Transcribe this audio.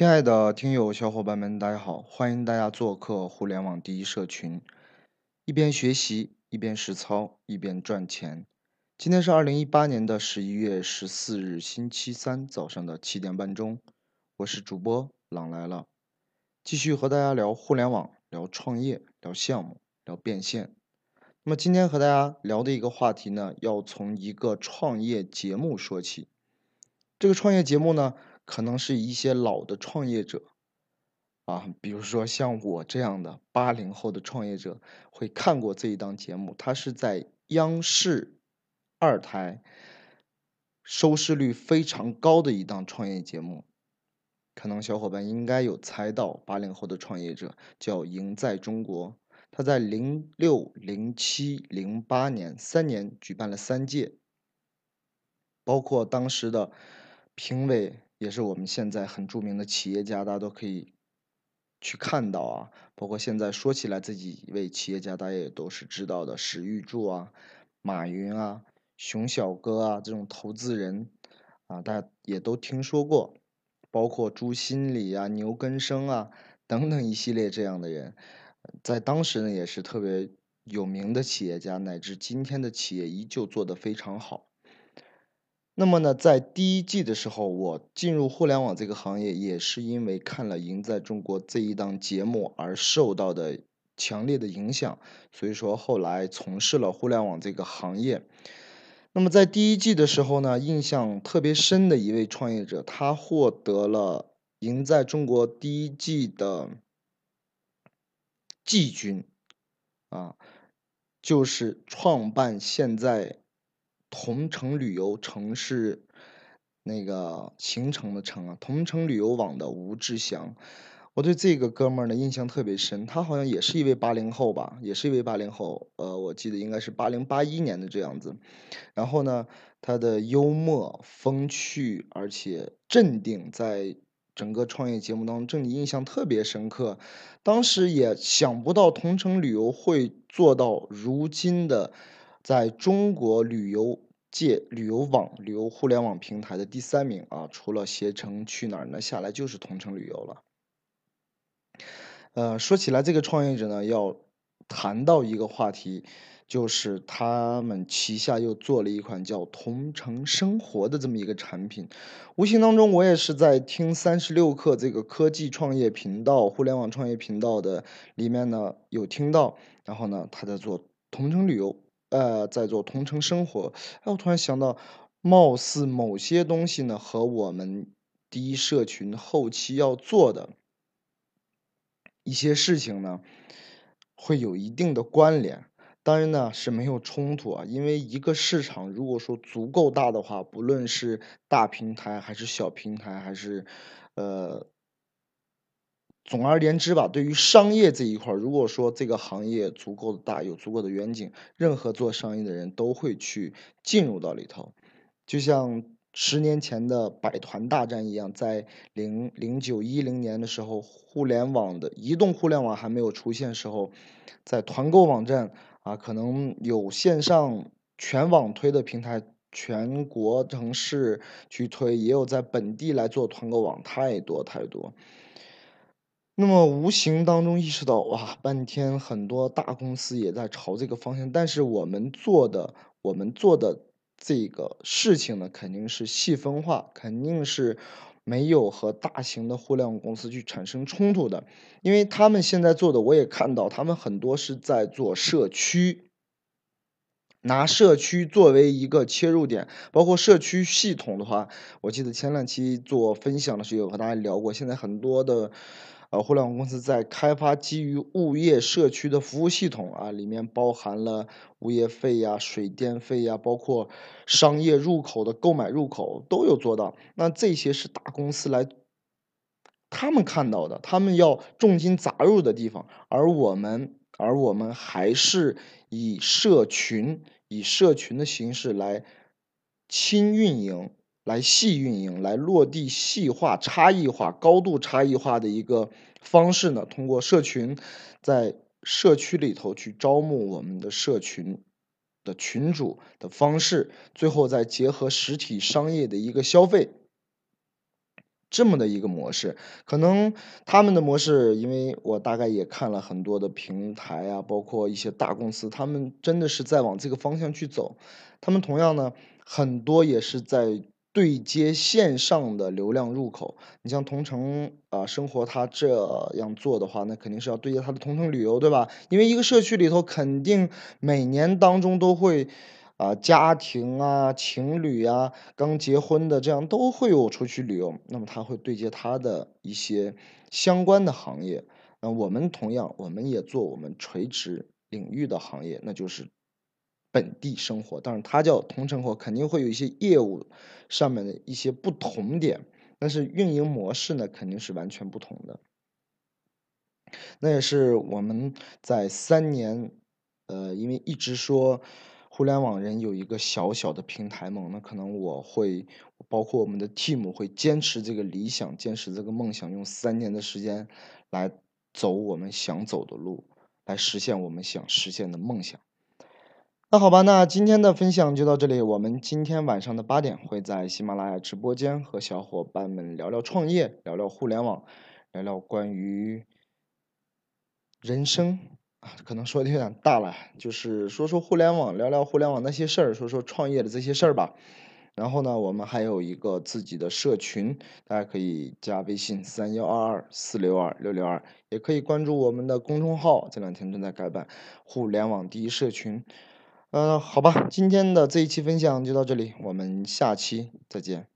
亲爱的听友小伙伴们，大家好！欢迎大家做客互联网第一社群，一边学习，一边实操，一边赚钱。今天是二零一八年的十一月十四日，星期三早上的七点半钟，我是主播朗来了，继续和大家聊互联网，聊创业，聊项目，聊变现。那么今天和大家聊的一个话题呢，要从一个创业节目说起。这个创业节目呢，可能是一些老的创业者，啊，比如说像我这样的八零后的创业者，会看过这一档节目。它是在央视二台收视率非常高的一档创业节目。可能小伙伴应该有猜到，八零后的创业者叫《赢在中国》。他在零六、零七、零八年三年举办了三届，包括当时的评委也是我们现在很著名的企业家，大家都可以去看到啊。包括现在说起来这几位企业家，大家也都是知道的，史玉柱啊、马云啊、熊小哥啊这种投资人啊，大家也都听说过，包括朱新礼啊、牛根生啊等等一系列这样的人。在当时呢，也是特别有名的企业家，乃至今天的企业依旧做得非常好。那么呢，在第一季的时候，我进入互联网这个行业，也是因为看了《赢在中国》这一档节目而受到的强烈的影响，所以说后来从事了互联网这个行业。那么在第一季的时候呢，印象特别深的一位创业者，他获得了《赢在中国》第一季的。季军，啊，就是创办现在同城旅游城市那个行程的城啊，同城旅游网的吴志祥，我对这个哥们儿呢印象特别深，他好像也是一位八零后吧，也是一位八零后，呃，我记得应该是八零八一年的这样子，然后呢，他的幽默风趣而且镇定，在。整个创业节目当中，这你印象特别深刻。当时也想不到同城旅游会做到如今的，在中国旅游界旅游网、旅游互联网平台的第三名啊！除了携程、去哪儿，那下来就是同城旅游了。呃，说起来，这个创业者呢，要谈到一个话题。就是他们旗下又做了一款叫“同城生活”的这么一个产品，无形当中我也是在听三十六课这个科技创业频道、互联网创业频道的里面呢有听到，然后呢他在做同城旅游，呃，在做同城生活，哎，我突然想到，貌似某些东西呢和我们第一社群后期要做的一些事情呢，会有一定的关联。当然呢是没有冲突啊，因为一个市场如果说足够大的话，不论是大平台还是小平台，还是，呃，总而言之吧，对于商业这一块，如果说这个行业足够的大，有足够的远景，任何做商业的人都会去进入到里头，就像十年前的百团大战一样，在零零九一零年的时候，互联网的移动互联网还没有出现时候，在团购网站。啊，可能有线上全网推的平台，全国城市去推，也有在本地来做团购网，太多太多。那么无形当中意识到，哇，半天很多大公司也在朝这个方向，但是我们做的，我们做的这个事情呢，肯定是细分化，肯定是。没有和大型的互联网公司去产生冲突的，因为他们现在做的我也看到，他们很多是在做社区，拿社区作为一个切入点，包括社区系统的话，我记得前两期做分享的时候有和大家聊过，现在很多的。呃，互联网公司在开发基于物业社区的服务系统啊，里面包含了物业费呀、水电费呀，包括商业入口的购买入口都有做到。那这些是大公司来他们看到的，他们要重金砸入的地方，而我们，而我们还是以社群、以社群的形式来轻运营。来细运营，来落地细化、差异化、高度差异化的一个方式呢？通过社群，在社区里头去招募我们的社群的群主的方式，最后再结合实体商业的一个消费，这么的一个模式。可能他们的模式，因为我大概也看了很多的平台啊，包括一些大公司，他们真的是在往这个方向去走。他们同样呢，很多也是在对接线上的流量入口。你像同城啊生活，它这样做的话，那肯定是要对接它的同城旅游，对吧？因为一个社区里头，肯定每年当中都会。啊，家庭啊，情侣啊，刚结婚的这样都会有出去旅游，那么他会对接他的一些相关的行业。那我们同样，我们也做我们垂直领域的行业，那就是本地生活。当然，它叫同城活，肯定会有一些业务上面的一些不同点，但是运营模式呢，肯定是完全不同的。那也是我们在三年，呃，因为一直说。互联网人有一个小小的平台梦，那可能我会，包括我们的 team 会坚持这个理想，坚持这个梦想，用三年的时间来走我们想走的路，来实现我们想实现的梦想。那好吧，那今天的分享就到这里。我们今天晚上的八点会在喜马拉雅直播间和小伙伴们聊聊创业，聊聊互联网，聊聊关于人生。啊，可能说的有点大了，就是说说互联网，聊聊互联网那些事儿，说说创业的这些事儿吧。然后呢，我们还有一个自己的社群，大家可以加微信三幺二二四六二六六二，也可以关注我们的公众号，这两天正在改版，互联网第一社群。嗯，好吧，今天的这一期分享就到这里，我们下期再见。